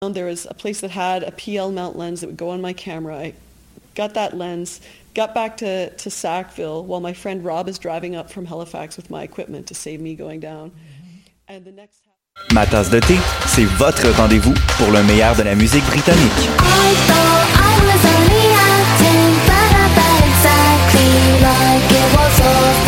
There was a place that had a PL mount lens that would go on my camera. I got that lens, got back to, to Sackville while my friend Rob is driving up from Halifax with my equipment to save me going down. Mm-hmm. And the next Ma tasse de thé, c'est votre rendez-vous pour le meilleur de la musique britannique. Although I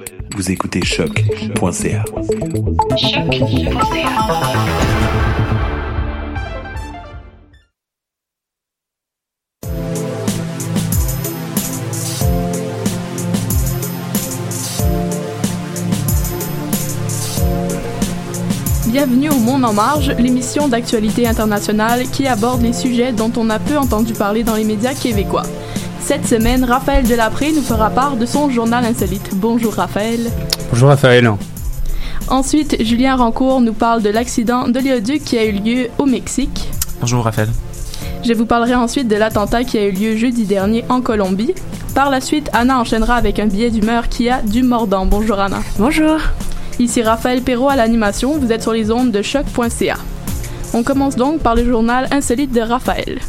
Vous écoutez choc.ca. Bienvenue au Monde en marge, l'émission d'actualité internationale qui aborde les sujets dont on a peu entendu parler dans les médias québécois. Cette semaine, Raphaël Delapré nous fera part de son journal insolite. Bonjour Raphaël. Bonjour Raphaël. Ensuite, Julien Rancourt nous parle de l'accident d'oléoduc qui a eu lieu au Mexique. Bonjour Raphaël. Je vous parlerai ensuite de l'attentat qui a eu lieu jeudi dernier en Colombie. Par la suite, Anna enchaînera avec un billet d'humeur qui a du mordant. Bonjour Anna. Bonjour. Ici Raphaël Perrault à l'animation, vous êtes sur les ondes de choc.ca. On commence donc par le journal insolite de Raphaël.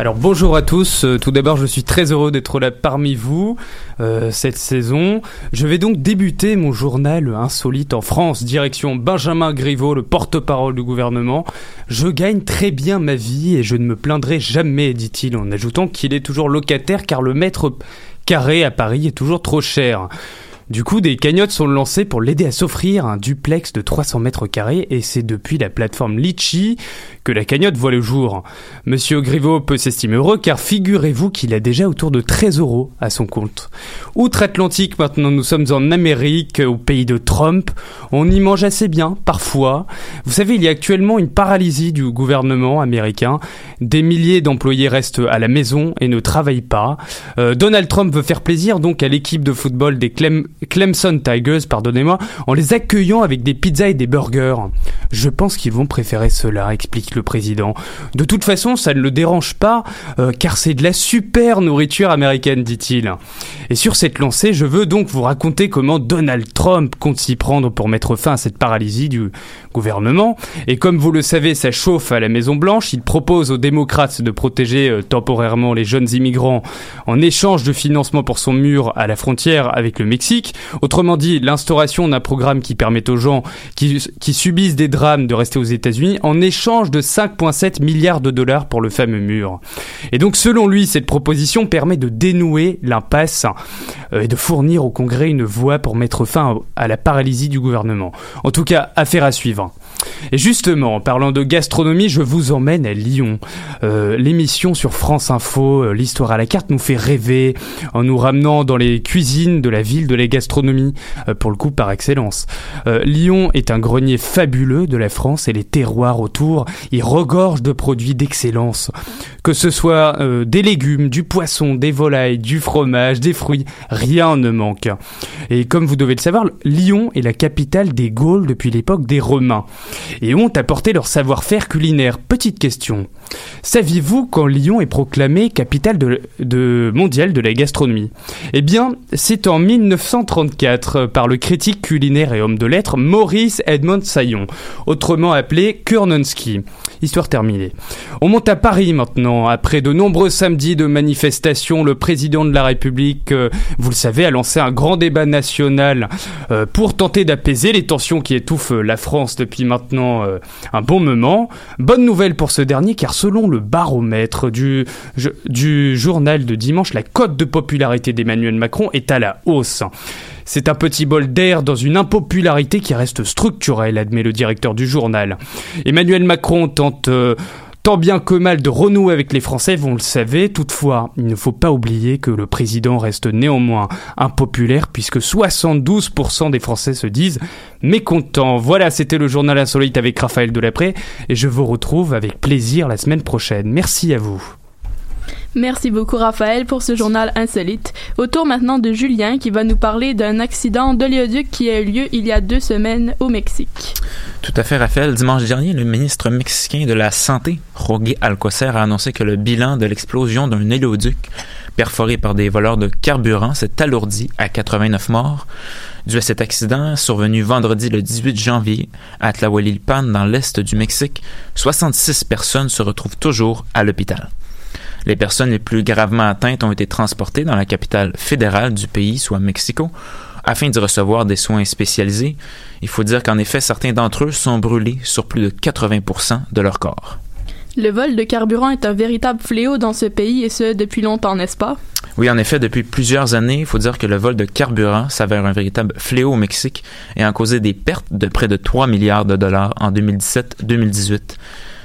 Alors bonjour à tous, Euh, tout d'abord je suis très heureux d'être là parmi vous euh, cette saison. Je vais donc débuter mon journal insolite en France, direction Benjamin Griveaux, le porte-parole du gouvernement. Je gagne très bien ma vie et je ne me plaindrai jamais, dit-il, en ajoutant qu'il est toujours locataire car le mètre carré à Paris est toujours trop cher. Du coup, des cagnottes sont lancées pour l'aider à s'offrir un duplex de 300 mètres carrés et c'est depuis la plateforme Litchi que la cagnotte voit le jour. Monsieur Griveaux peut s'estimer heureux car figurez-vous qu'il a déjà autour de 13 euros à son compte. Outre-Atlantique, maintenant nous sommes en Amérique, au pays de Trump. On y mange assez bien, parfois. Vous savez, il y a actuellement une paralysie du gouvernement américain. Des milliers d'employés restent à la maison et ne travaillent pas. Euh, Donald Trump veut faire plaisir donc à l'équipe de football des Clem- Clemson Tigers, pardonnez-moi, en les accueillant avec des pizzas et des burgers. Je pense qu'ils vont préférer cela, explique le président. De toute façon, ça ne le dérange pas, euh, car c'est de la super nourriture américaine, dit-il. Et sur cette lancée, je veux donc vous raconter comment Donald Trump compte s'y prendre pour mettre fin à cette paralysie du gouvernement. Et comme vous le savez, ça chauffe à la Maison Blanche. Il propose aux démocrates de protéger euh, temporairement les jeunes immigrants en échange de financement pour son mur à la frontière avec le Mexique. Autrement dit, l'instauration d'un programme qui permet aux gens qui, subissent des drames de rester aux États-Unis en échange de 5,7 milliards de dollars pour le fameux mur. Et donc, selon lui, cette proposition permet de dénouer l'impasse euh, et de fournir au Congrès une voie pour mettre fin à la paralysie du gouvernement. En tout cas, affaire à suivre. Et justement, en parlant de gastronomie, je vous emmène à Lyon. Euh, L'émission sur France Info, euh, l'histoire à la carte, nous fait rêver en nous ramenant dans les cuisines de la ville de la gastronomie, euh, pour le coup par excellence. Lyon est un grenier fabuleux de la France et les terroirs autour y regorgent de produits d'excellence. Que ce soit des légumes, du poisson, des volailles, du fromage, des fruits, rien ne manque. Et comme vous devez le savoir, Lyon est la capitale des Gaules depuis l'époque des Romains. Et ont apporté leur savoir-faire culinaire. Petite question. Saviez-vous quand Lyon est proclamée capitale de, mondiale de la gastronomie? Eh bien, c'est en 1934 par le critique culinaire et homme de lettres Maurice Edmond Saillon, autrement appelé Kurnonsky. Histoire terminée. On monte à Paris maintenant. Après de nombreux samedis de manifestations, le président de la République, euh, vous le savez, a lancé un grand débat national euh, pour tenter d'apaiser les tensions qui étouffent la France depuis maintenant euh, un bon moment. Bonne nouvelle pour ce dernier car selon le baromètre du journal de dimanche, la cote de popularité d'Emmanuel Macron est à la hausse. C'est un petit bol d'air dans une impopularité qui reste structurelle, admet le directeur du journal. Emmanuel Macron tente euh, tant bien que mal de renouer avec les Français, vous le savez. Toutefois, il ne faut pas oublier que le président reste néanmoins impopulaire puisque 72% des Français se disent mécontents. Voilà, c'était le journal insolite avec Raphaël Delapré et je vous retrouve avec plaisir la semaine prochaine. Merci à vous. Merci beaucoup Raphaël pour ce journal insolite. Au tour maintenant de Julien qui va nous parler d'un accident d'oléoduc qui a eu lieu il y a deux semaines au Mexique. Tout à fait, Raphaël. Dimanche dernier, le ministre mexicain de la Santé, Jorge Alcocer, a annoncé que le bilan de l'explosion d'un hélioduc perforé par des voleurs de carburant s'est alourdi à 89 morts. Dû à cet accident, survenu vendredi le 18 janvier à Tlahuelilpan, dans l'est du Mexique, 66 personnes se retrouvent toujours à l'hôpital. Les personnes les plus gravement atteintes ont été transportées dans la capitale fédérale du pays, soit Mexico, afin d'y recevoir des soins spécialisés. Il faut dire qu'en effet, certains d'entre eux sont brûlés sur plus de 80% de leur corps. Le vol de carburant est un véritable fléau dans ce pays et ce depuis longtemps, n'est-ce pas? Oui, en effet, depuis plusieurs années, il faut dire que le vol de carburant s'avère un véritable fléau au Mexique et a causé des pertes de près de 3 milliards de dollars en 2017-2018.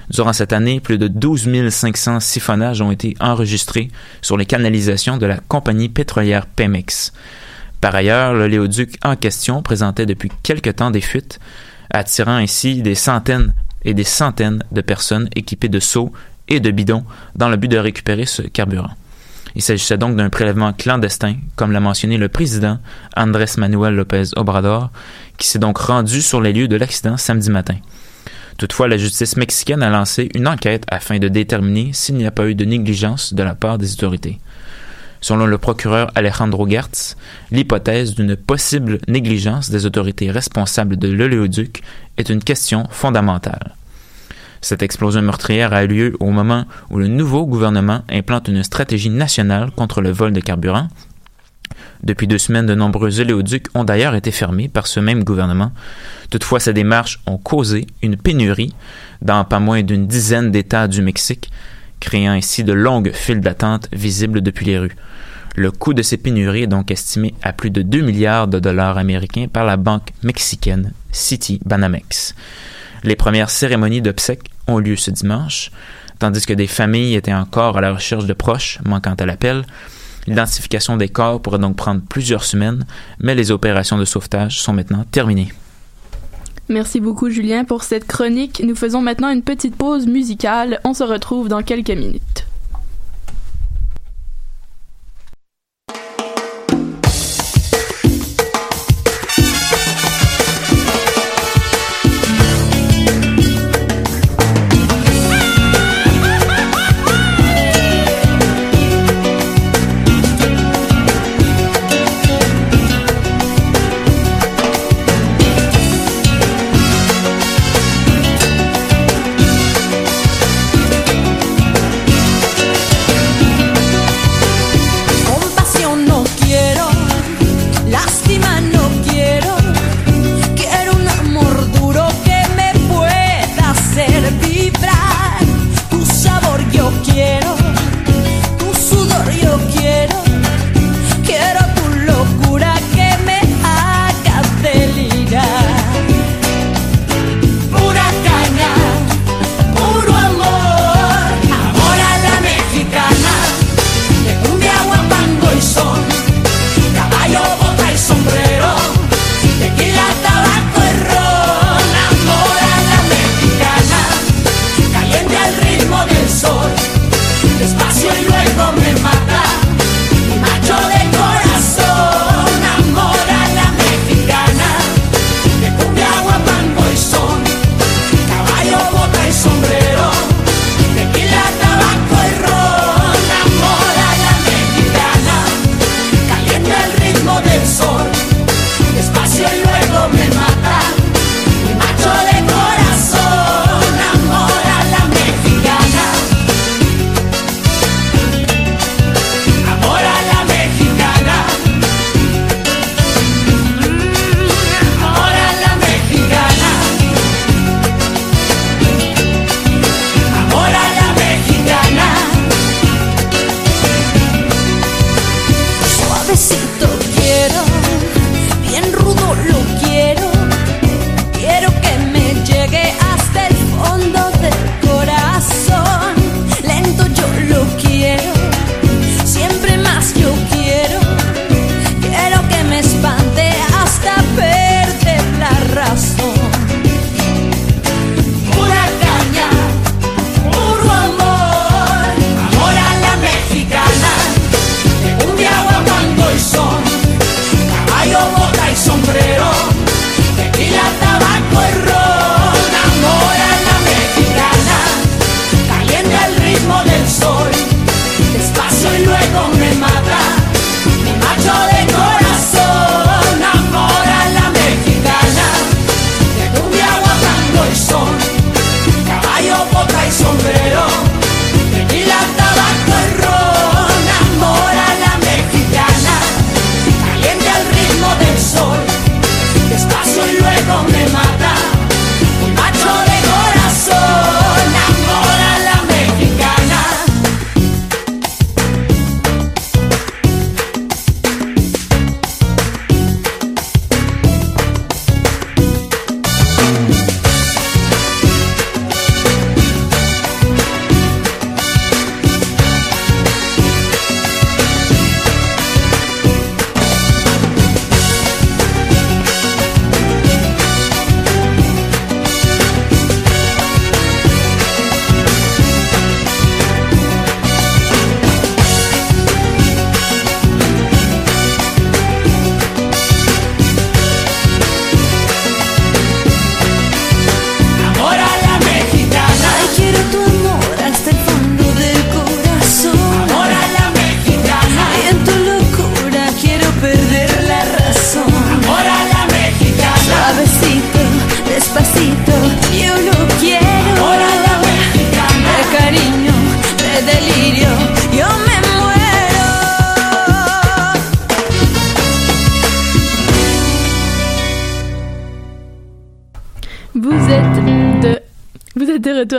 Durant cette année, plus de 12 500 siphonnages ont été enregistrés sur les canalisations de la compagnie pétrolière Pemex. Par ailleurs, l'oléoduc en question présentait depuis quelque temps des fuites, attirant ainsi des centaines et des centaines de personnes équipées de seaux et de bidons dans le but de récupérer ce carburant. Il s'agissait donc d'un prélèvement clandestin, comme l'a mentionné le président Andrés Manuel López Obrador, qui s'est donc rendu sur les lieux de l'accident samedi matin. Toutefois, la justice mexicaine a lancé une enquête afin de déterminer s'il n'y a pas eu de négligence de la part des autorités. Selon le procureur Alejandro Gertz, l'hypothèse d'une possible négligence des autorités responsables de l'oléoduc est une question fondamentale. Cette explosion meurtrière a eu lieu au moment où le nouveau gouvernement implante une stratégie nationale contre le vol de carburant. Depuis deux semaines, de nombreux oléoducs ont d'ailleurs été fermés par ce même gouvernement. Toutefois, ces démarches ont causé une pénurie dans pas moins d'une dizaine d'États du Mexique, créant ainsi de longues files d'attente visibles depuis les rues. Le coût de ces pénuries est donc estimé à plus de 2 milliards de dollars américains par la banque mexicaine City Banamex. Les premières cérémonies d'obsèques ont lieu ce dimanche, tandis que des familles étaient encore à la recherche de proches manquant à l'appel. L'identification des corps pourrait donc prendre plusieurs semaines, mais les opérations de sauvetage sont maintenant terminées. Merci beaucoup Julien pour cette chronique. Nous faisons maintenant une petite pause musicale. On se retrouve dans quelques minutes.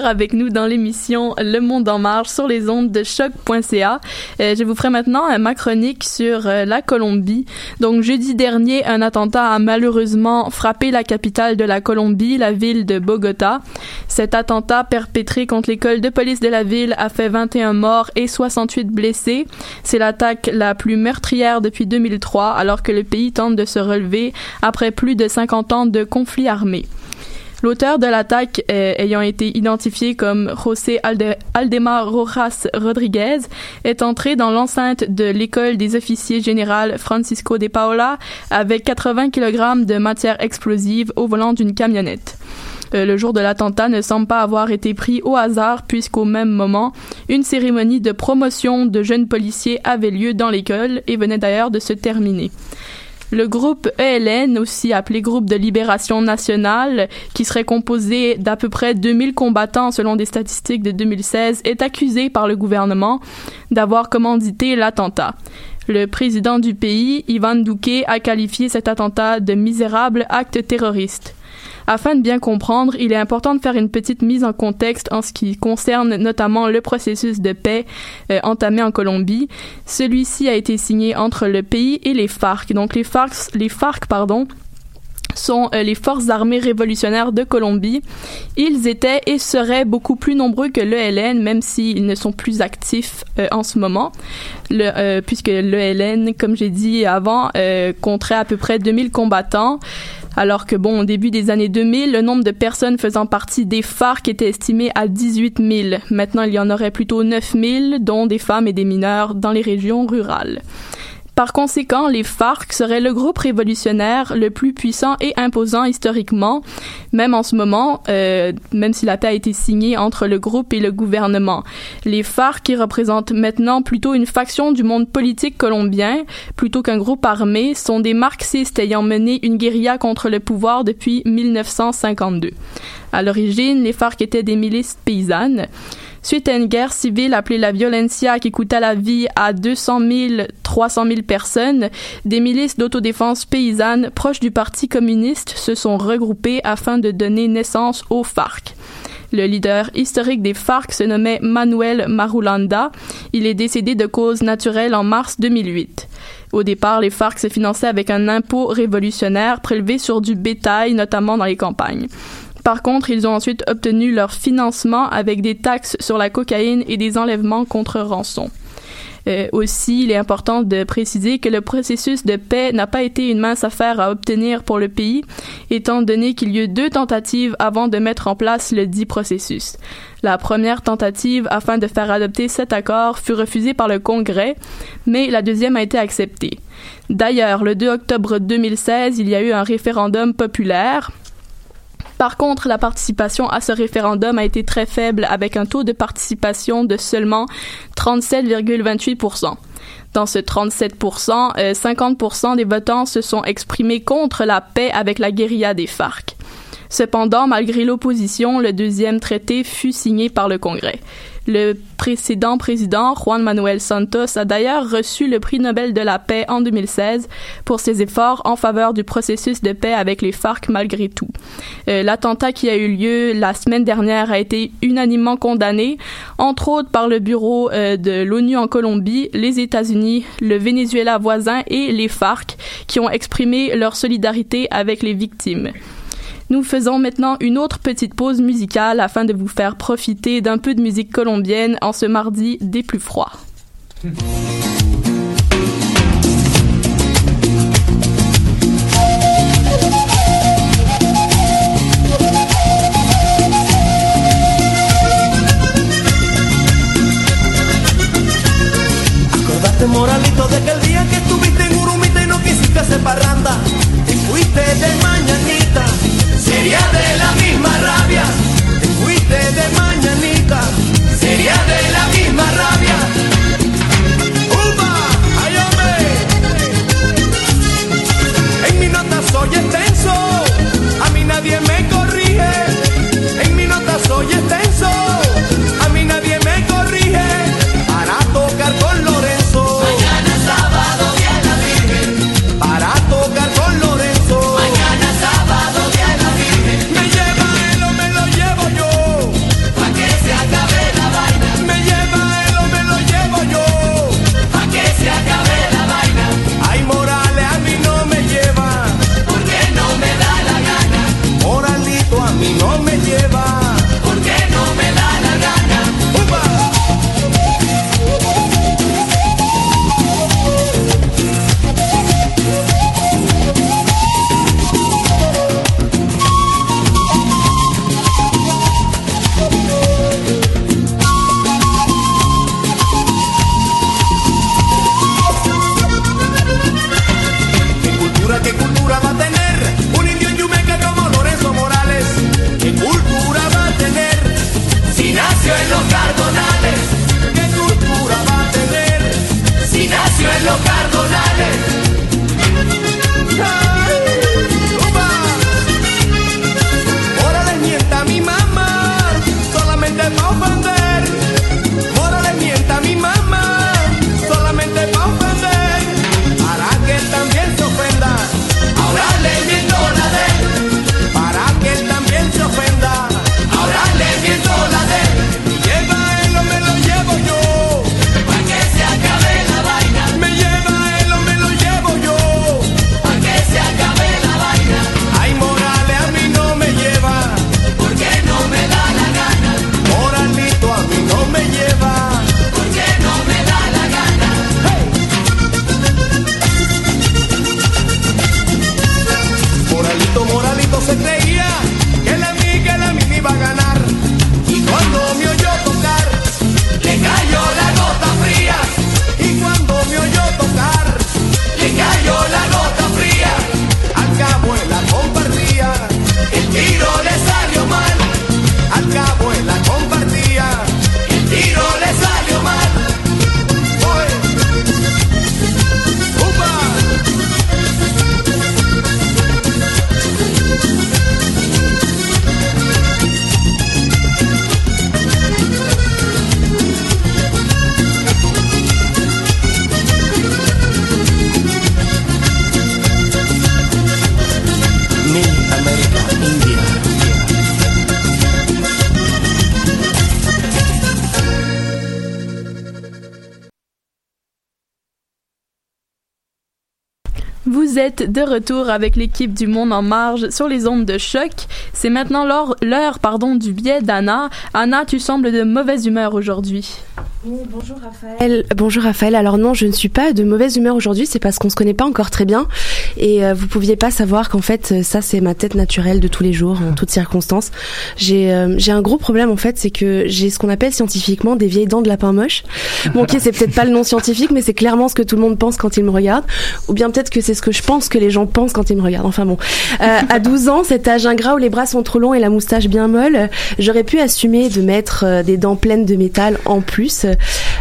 Avec nous dans l'émission Le Monde en marche sur les ondes de choc.ca. Euh, je vous ferai maintenant euh, ma chronique sur euh, la Colombie. Donc jeudi dernier, un attentat a malheureusement frappé la capitale de la Colombie, la ville de Bogota. Cet attentat perpétré contre l'école de police de la ville a fait 21 morts et 68 blessés. C'est l'attaque la plus meurtrière depuis 2003 alors que le pays tente de se relever après plus de 50 ans de conflit armé. L'auteur de l'attaque euh, ayant été identifié comme José Alde- Aldemar Rojas Rodriguez est entré dans l'enceinte de l'école des officiers général Francisco de Paola avec 80 kg de matière explosive au volant d'une camionnette. Euh, le jour de l'attentat ne semble pas avoir été pris au hasard puisqu'au même moment, une cérémonie de promotion de jeunes policiers avait lieu dans l'école et venait d'ailleurs de se terminer. Le groupe ELN, aussi appelé Groupe de Libération Nationale, qui serait composé d'à peu près 2000 combattants selon des statistiques de 2016, est accusé par le gouvernement d'avoir commandité l'attentat. Le président du pays, Ivan Duque, a qualifié cet attentat de misérable acte terroriste. Afin de bien comprendre, il est important de faire une petite mise en contexte en ce qui concerne notamment le processus de paix euh, entamé en Colombie. Celui-ci a été signé entre le pays et les FARC. Donc les FARC, pardon, sont euh, les forces armées révolutionnaires de Colombie. Ils étaient et seraient beaucoup plus nombreux que l'ELN, même s'ils ne sont plus actifs euh, en ce moment, le, euh, puisque l'ELN, comme j'ai dit avant, compterait à peu près 2000 combattants. Alors que, bon, au début des années 2000, le nombre de personnes faisant partie des FARC était estimé à 18 000. Maintenant, il y en aurait plutôt 9 000, dont des femmes et des mineurs dans les régions rurales. Par conséquent, les FARC seraient le groupe révolutionnaire le plus puissant et imposant historiquement, même en ce moment, euh, même si la paix a été signée entre le groupe et le gouvernement. Les FARC, qui représentent maintenant plutôt une faction du monde politique colombien, plutôt qu'un groupe armé, sont des marxistes ayant mené une guérilla contre le pouvoir depuis 1952. À l'origine, les FARC étaient des milices paysannes. Suite à une guerre civile appelée la Violencia qui coûta la vie à 200 000, 300 000 personnes, des milices d'autodéfense paysannes proches du Parti communiste se sont regroupées afin de donner naissance aux FARC. Le leader historique des FARC se nommait Manuel Marulanda. Il est décédé de cause naturelle en mars 2008. Au départ, les FARC se finançaient avec un impôt révolutionnaire prélevé sur du bétail, notamment dans les campagnes. Par contre, ils ont ensuite obtenu leur financement avec des taxes sur la cocaïne et des enlèvements contre rançon. Euh, aussi, il est important de préciser que le processus de paix n'a pas été une mince affaire à obtenir pour le pays, étant donné qu'il y eut deux tentatives avant de mettre en place le dit processus. La première tentative afin de faire adopter cet accord fut refusée par le Congrès, mais la deuxième a été acceptée. D'ailleurs, le 2 octobre 2016, il y a eu un référendum populaire, par contre, la participation à ce référendum a été très faible avec un taux de participation de seulement 37,28% dans ce 37% euh, 50% des votants se sont exprimés contre la paix avec la guérilla des FARC. Cependant, malgré l'opposition, le deuxième traité fut signé par le Congrès. Le précédent président, Juan Manuel Santos, a d'ailleurs reçu le prix Nobel de la paix en 2016 pour ses efforts en faveur du processus de paix avec les FARC malgré tout. Euh, L'attentat qui a eu lieu la semaine dernière a été unanimement condamné, entre autres par le bureau euh, de l'ONU en Colombie, les États-Unis, le Venezuela voisin et les FARC, qui ont exprimé leur solidarité avec les victimes. Nous faisons maintenant une autre petite pause musicale afin de vous faire profiter d'un peu de musique colombienne en ce mardi des plus froids. êtes de retour avec l'équipe du Monde en marge sur les ondes de choc. C'est maintenant l'heure, pardon, du biais d'Anna. Anna, tu sembles de mauvaise humeur aujourd'hui. bonjour Raphaël. Bonjour Raphaël. Alors non, je ne suis pas de mauvaise humeur aujourd'hui. C'est parce qu'on se connaît pas encore très bien et euh, vous pouviez pas savoir qu'en fait euh, ça c'est ma tête naturelle de tous les jours en toutes circonstances. J'ai euh, j'ai un gros problème en fait, c'est que j'ai ce qu'on appelle scientifiquement des vieilles dents de lapin moche. Bon ok, c'est peut-être pas le nom scientifique, mais c'est clairement ce que tout le monde pense quand il me regarde. Ou bien peut-être que c'est ce que je pense que les gens pensent quand ils me regardent. Enfin bon. Euh, à 12 ans, cet âge ingrat où les bras sont trop longs et la moustache bien molle, j'aurais pu assumer de mettre euh, des dents pleines de métal en plus.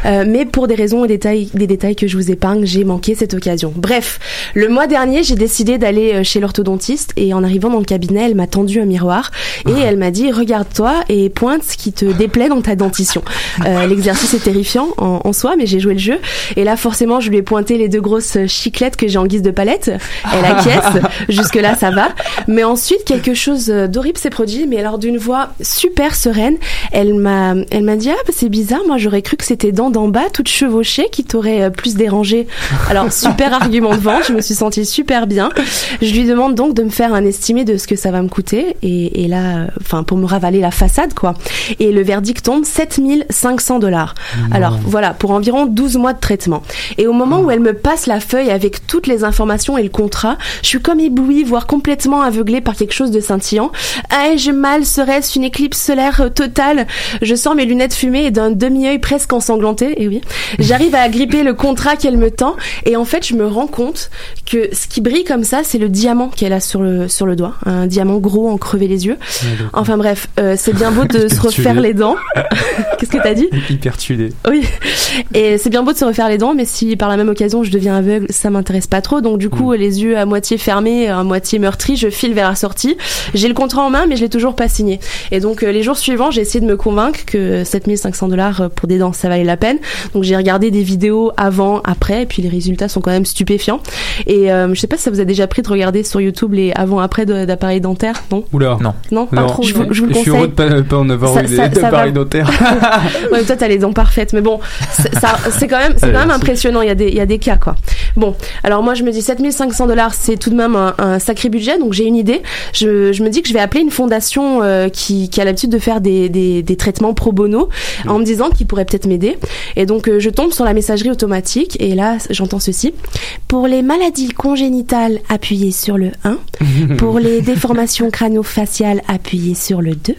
Euh, mais pour des raisons et des détails, des détails que je vous épargne, j'ai manqué cette occasion. Bref, le mois dernier, j'ai décidé d'aller euh, chez l'orthodontiste et en arrivant dans le cabinet, elle m'a tendu un miroir et elle m'a dit regarde-toi et pointe ce qui te déplaît dans ta dentition. Euh, L'exercice est terrifiant en, en soi, mais j'ai joué le jeu et là forcément je lui ai pointé les deux grosses chiclettes que j'ai en guise de palette. Elle acquiesce, jusque là ça va. Mais ensuite quelque chose d'horrible s'est produit, mais alors d'une voix super sereine, elle m'a, elle m'a dit ah bah, c'est bizarre, moi j'aurais cru que c'était dents d'en bas toutes chevauchées qui t'auraient euh, plus dérangé. Alors super argument de vente, je me suis sentie super bien. Je lui demande donc de me faire un estimé de ce que ça va me coûter et, et là, euh, enfin pour me ravaler la façade quoi. Et le verdict tombe 7500 dollars. Alors voilà pour environ 12 mois de traitement. Et au moment où elle me passe la feuille avec toutes les informations et le contrat, je suis comme éblouie, voire complètement aveuglée par quelque chose de scintillant. Ai-je mal Serait-ce une éclipse solaire euh, totale? Je sors mes lunettes fumées et d'un demi-œil presque ensanglanté. Et oui, j'arrive à agripper le contrat qu'elle me tend et en fait je me rends compte que ce qui brille comme ça, c'est le diamant qu'elle a sur le sur le doigt, un diamant gros en crevé les yeux. Enfin bref, euh, c'est bien beau de se refaire les dents. Qu'est-ce que t'as dit? Hyper tué. oui, et c'est bien beau de se refaire les dents, mais si par la même occasion je deviens aveugle, ça m'intéresse pas trop. Donc du coup, les yeux à moitié fermés, à moitié meurtris, je file vers la sortie. J'ai le contrat en main, mais je l'ai toujours pas signé. Et donc euh, les jours suivants, j'ai essayé de me convaincre que 7500 dollars pour des dents, ça valait la peine. Donc j'ai regardé des vidéos avant, après, et puis les résultats sont quand même stupéfiants. Et euh, je sais pas si ça vous a déjà pris de regarder sur YouTube les avant-après d'appareils dentaires, non? Oula. Non. Non, pas trop. Je vous, je vous le suis conseille. heureux de pas, pas en avoir Ça- eu des va. appareils dentaires. ouais, toi t'as les dents parfaites, mais bon, c'est ça- c'est quand même, c'est quand même impressionnant. Il y a des, il y a des cas quoi. Bon, alors moi je me dis 7500 dollars, c'est tout de même un, un sacré budget, donc j'ai une idée. Je, je me dis que je vais appeler une fondation euh, qui, qui a l'habitude de faire des, des, des traitements pro bono, en me disant qu'ils pourraient peut-être m'aider. Et donc euh, je tombe sur la messagerie automatique et là j'entends ceci. Pour les maladies congénitales, appuyez sur le 1. Pour les déformations crânio-faciales, appuyez sur le 2.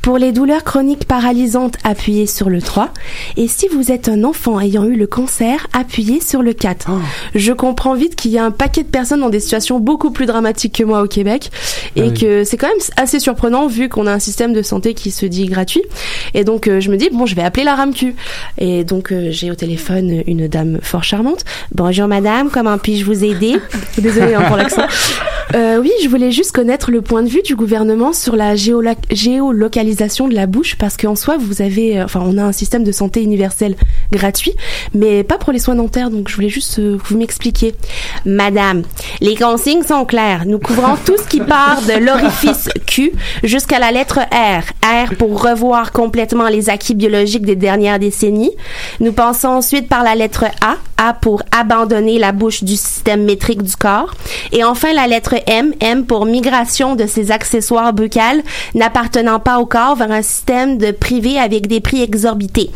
Pour les douleurs chroniques paralysantes, appuyez sur le 3. Et si vous êtes un enfant ayant eu le cancer, appuyez sur le 4. Je comprends vite qu'il y a un paquet de personnes dans des situations beaucoup plus dramatiques que moi au Québec et Ah oui. que c'est quand même assez surprenant vu qu'on a un système de santé qui se dit gratuit. Et donc euh, je me dis bon, je vais appeler la RAMQ. Et donc euh, j'ai au téléphone une dame fort charmante. Bonjour madame, comment puis-je vous aider? Désolée hein, pour l'accent. Euh, oui, je voulais juste connaître le point de vue du gouvernement sur la géolocalisation de la bouche parce qu'en soi, vous avez, euh, enfin, on a un système de santé universel gratuit, mais pas pour les soins dentaires. Donc, je voulais juste euh, vous m'expliquiez. Madame, les consignes sont claires. Nous couvrons tout ce qui part de l'orifice Q jusqu'à la lettre R. R pour revoir complètement les acquis biologiques des dernières décennies. Nous passons ensuite par la lettre A. A pour abandonner la bouche du système métrique du corps. Et enfin la lettre M. M pour migration de ces accessoires buccales n'appartenant pas au corps vers un système de privé avec des prix exorbités.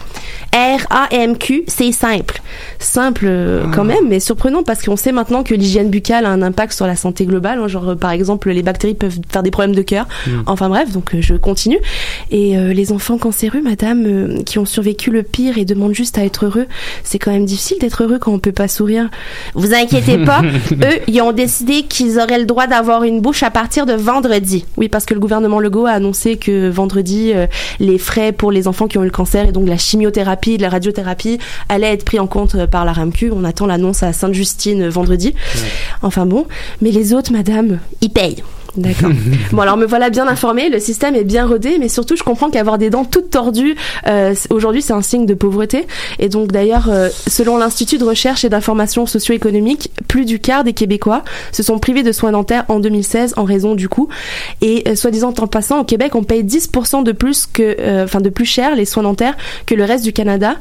R, A, M, Q, c'est simple. Simple euh, quand même, mais surprenant parce qu'on sait maintenant que l'hygiène buccale a un impact sur la santé globale. hein. genre, euh, par exemple, les bactéries peuvent faire des problèmes de cœur. Mm. Enfin bref, donc euh, je continue. Et euh, les enfants cancéreux, madame, euh, qui ont survécu le pire et demandent juste à être heureux, c'est quand même difficile d'être heureux quand on peut pas sourire. Vous inquiétez pas, eux, ils ont décidé qu'ils auraient le droit d'avoir une bouche à partir de vendredi. Oui, parce que le gouvernement Legault a annoncé que vendredi, euh, les frais pour les enfants qui ont eu le cancer et donc la chimiothérapie, de la radiothérapie allaient être pris en compte euh, par la RAMQ. On attend l'annonce à Sainte-Justine euh, vendredi. Enfin bon, mais les autres, madame, ils payent. D'accord. Bon, alors me voilà bien informée, le système est bien rodé, mais surtout je comprends qu'avoir des dents toutes tordues, euh, aujourd'hui c'est un signe de pauvreté. Et donc d'ailleurs, euh, selon l'Institut de recherche et d'information socio-économique, plus du quart des Québécois se sont privés de soins dentaires en 2016 en raison du coût. Et euh, soit disant en passant, au Québec, on paye 10% de plus que, enfin de plus cher les soins dentaires que le reste du Canada.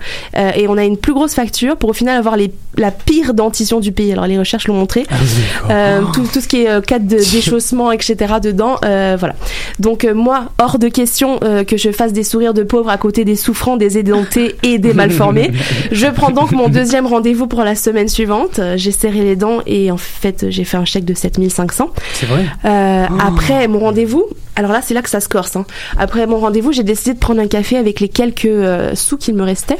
Et on a une plus grosse facture pour au final avoir les, la pire dentition du pays. Alors les recherches l'ont montré. Euh, tout, tout ce qui est cas de déchaussement, etc. dedans, euh, voilà. Donc euh, moi, hors de question euh, que je fasse des sourires de pauvres à côté des souffrants, des édentés et des malformés. Je prends donc mon deuxième rendez-vous pour la semaine suivante. J'ai serré les dents et en fait, j'ai fait un chèque de 7500. C'est vrai? Après mon rendez-vous, alors là c'est là que ça se corse. hein. Après mon rendez-vous, j'ai décidé de prendre un café avec les quelques euh, sous qu'il me restait.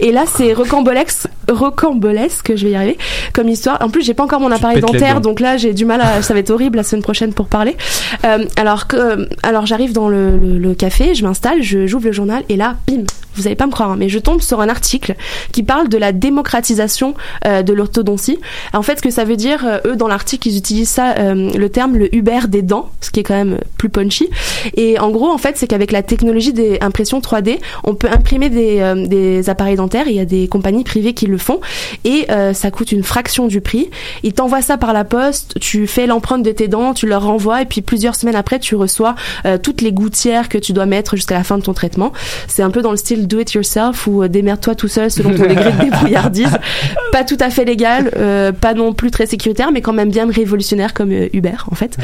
Et là c'est rocambolesque, rocambolesque, je vais y arriver, comme histoire. En plus j'ai pas encore mon appareil dentaire, donc là j'ai du mal à, ça va être horrible la semaine prochaine pour parler. Euh, alors que, euh, alors j'arrive dans le, le- le café, je m'installe, je j'ouvre le journal et là, bim, vous allez pas me croire, hein, mais je tombe sur un article qui parle de la démocratisation euh, de l'orthodontie. En fait, ce que ça veut dire, eux dans l'article, ils utilisent ça, le terme le Uber des dents, ce qui est quand même plus punchy. Et en gros, en fait, c'est qu'avec la technologie des impressions 3D, on peut imprimer des, euh, des appareils dentaires. Il y a des compagnies privées qui le font et euh, ça coûte une fraction du prix. Ils t'envoient ça par la poste, tu fais l'empreinte de tes dents, tu leur renvoies et puis plusieurs semaines après, tu reçois euh, toutes les gouttières que tu dois mettre jusqu'à la fin de ton traitement. C'est un peu dans le style do it yourself ou démerde-toi tout seul selon ton degré de débrouillardise. Pas tout à fait légal, pas non plus très sécuritaire, mais quand même bien révolutionnaire comme Uber en fait.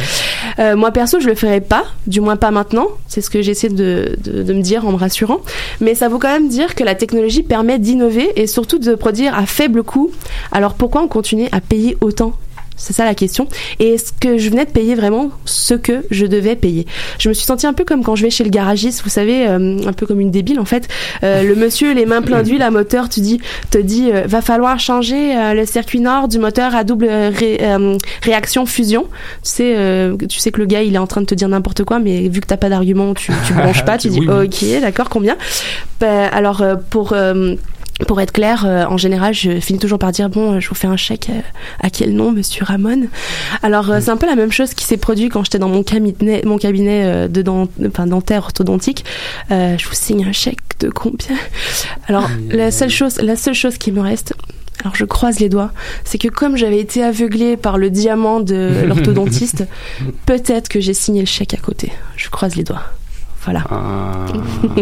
Moi perso, je le ferais pas, du moins pas maintenant. C'est ce que j'essaie de, me dire en me rassurant. Mais ça vaut quand même dire que la technologie permet d'innover et surtout de produire à faible coût. Alors pourquoi on continue à payer autant? C'est ça la question. Et est-ce que je venais de payer vraiment ce que je devais payer? Je me suis sentie un peu comme quand je vais chez le garagiste, vous savez, euh, un peu comme une débile en fait. Euh, le monsieur, les mains pleines d'huile à moteur, tu dis, te dit, euh, va falloir changer le circuit nord du moteur à double ré- réaction fusion. Tu sais, tu sais que le gars il est en train de te dire n'importe quoi, mais vu que t'as pas d'argument, tu, tu branches pas, tu dis, Oui, oui. ok, d'accord, combien? Ben, Alors pour pour être clair, euh, en général, je finis toujours par dire bon, euh, je vous fais un chèque. euh, à quel nom, Monsieur Ramon? Alors, euh, c'est un peu la même chose qui s'est produit quand j'étais dans mon cabinet, mon cabinet euh, de dent, enfin dentaire orthodontique. Je vous signe un chèque de combien? Alors, la seule chose, la seule chose qui me reste. Alors je croise les doigts, c'est que comme j'avais été aveuglée par le diamant de l'orthodontiste, peut-être que j'ai signé le chèque à côté. Je croise les doigts. Voilà. Ah.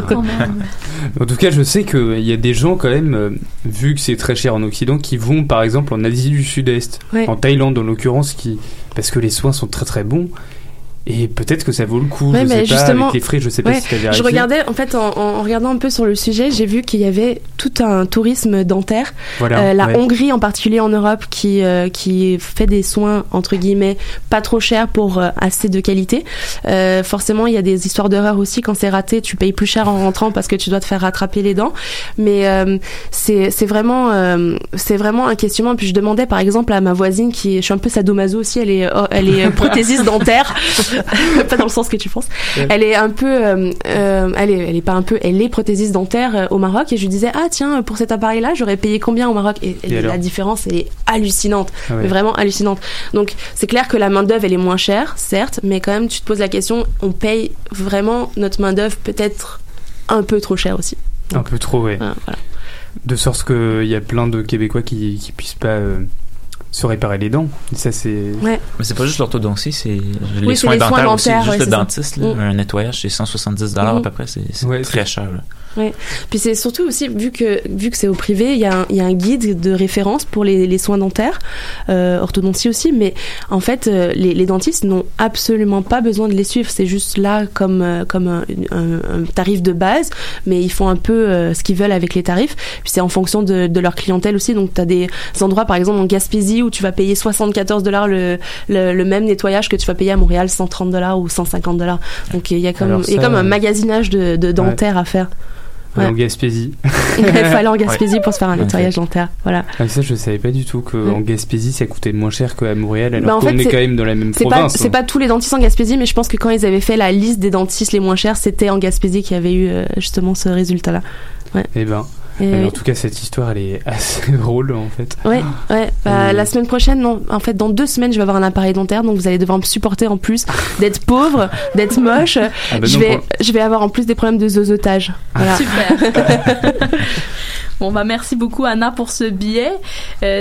Quand même. En tout cas, je sais qu'il y a des gens quand même, euh, vu que c'est très cher en Occident, qui vont par exemple en Asie du Sud-Est, Ouais. en Thaïlande en l'occurrence, qui parce que les soins sont très très bons. Et peut-être que ça vaut le coup. Ouais, je mais sais pas, justement- avec les frais, je sais pas Ouais, si t'as je regardais, en fait, en, en regardant un peu sur le sujet, j'ai vu qu'il y avait tout un tourisme dentaire. Voilà, Euh, la ouais. Hongrie en particulier en Europe qui, euh, qui fait des soins, entre guillemets, pas trop chers pour euh, assez de qualité. Euh, forcément, il y a des histoires d'horreur aussi. Quand c'est raté, tu payes plus cher en rentrant parce que tu dois te faire rattraper les dents. Mais euh, c'est c'est vraiment, euh, c'est vraiment un questionnement. Puis je demandais, par exemple, à ma voisine qui, je suis un peu sadomaso aussi, elle est, elle est prothésiste dentaire. pas dans le sens que tu penses. Ouais. Elle est un peu, euh, euh, elle est, elle est pas un peu, elle est prothésiste dentaire euh, au Maroc et je lui disais ah tiens pour cet appareil-là j'aurais payé combien au Maroc? Et, et Et alors la différence elle est hallucinante, Ah ouais. mais vraiment hallucinante. Donc c'est clair que la main d'œuvre elle est moins chère certes, mais quand même tu te poses la question on paye vraiment notre main d'œuvre peut-être un peu trop cher aussi. Un peu trop. Voilà, voilà. De sorte qu'il y a plein de Québécois qui, qui puissent pas se réparer les dents. Et ça, c'est. Ouais. Mais c'est pas juste l'orthodontie, c'est les Oui, soins les soins dentaires aussi. Juste ouais, le dentiste, là, Mm. un nettoyage, c'est 170 à Mm. peu près, c'est c'est très cher. là. Ouais. Puis c'est surtout aussi vu que vu que c'est au privé, il y, a un- il y a un guide de référence pour les, les soins dentaires, euh, orthodontie aussi. Mais en fait, euh, les, les dentistes n'ont absolument pas besoin de les suivre. C'est juste là comme euh, comme un, un- un tarif de base, mais ils font un peu euh, ce qu'ils veulent avec les tarifs. Puis c'est en fonction de, de leur clientèle aussi. Donc tu as des endroits par exemple en Gaspésie où tu vas payer 74 dollars le, le, le même nettoyage que tu vas payer à Montréal 130 dollars ou 150 dollars. Donc il y a comme il y a comme un magasinage de, de dentaire à faire. Ouais. En Gaspésie. Il fallait aller en Gaspésie Ouais. pour se faire un nettoyage dentaire. Voilà. Ah, ça, je savais pas du tout qu'en Ouais. Gaspésie, ça coûtait moins cher qu'à Montréal, alors Bah, qu'on est c'est- quand même dans la même province. c'est hein. pas tous les dentistes en Gaspésie, mais je pense que quand ils avaient fait la liste des dentistes les moins chers, c'était en Gaspésie qu'il y avait eu euh, justement ce résultat-là. Ouais. Eh ben. Et Mais oui. En tout cas, cette histoire, elle est assez drôle en fait. Ouais, ouais. Bah. La semaine prochaine, non. En fait, dans deux semaines, je vais avoir un appareil dentaire, donc vous allez devoir me supporter en plus d'être pauvre, d'être moche. Ah bah je non, vais, pour- je vais avoir en plus des problèmes de zozotage. Voilà. Super. bon, bah merci beaucoup Anna pour ce billet. Euh,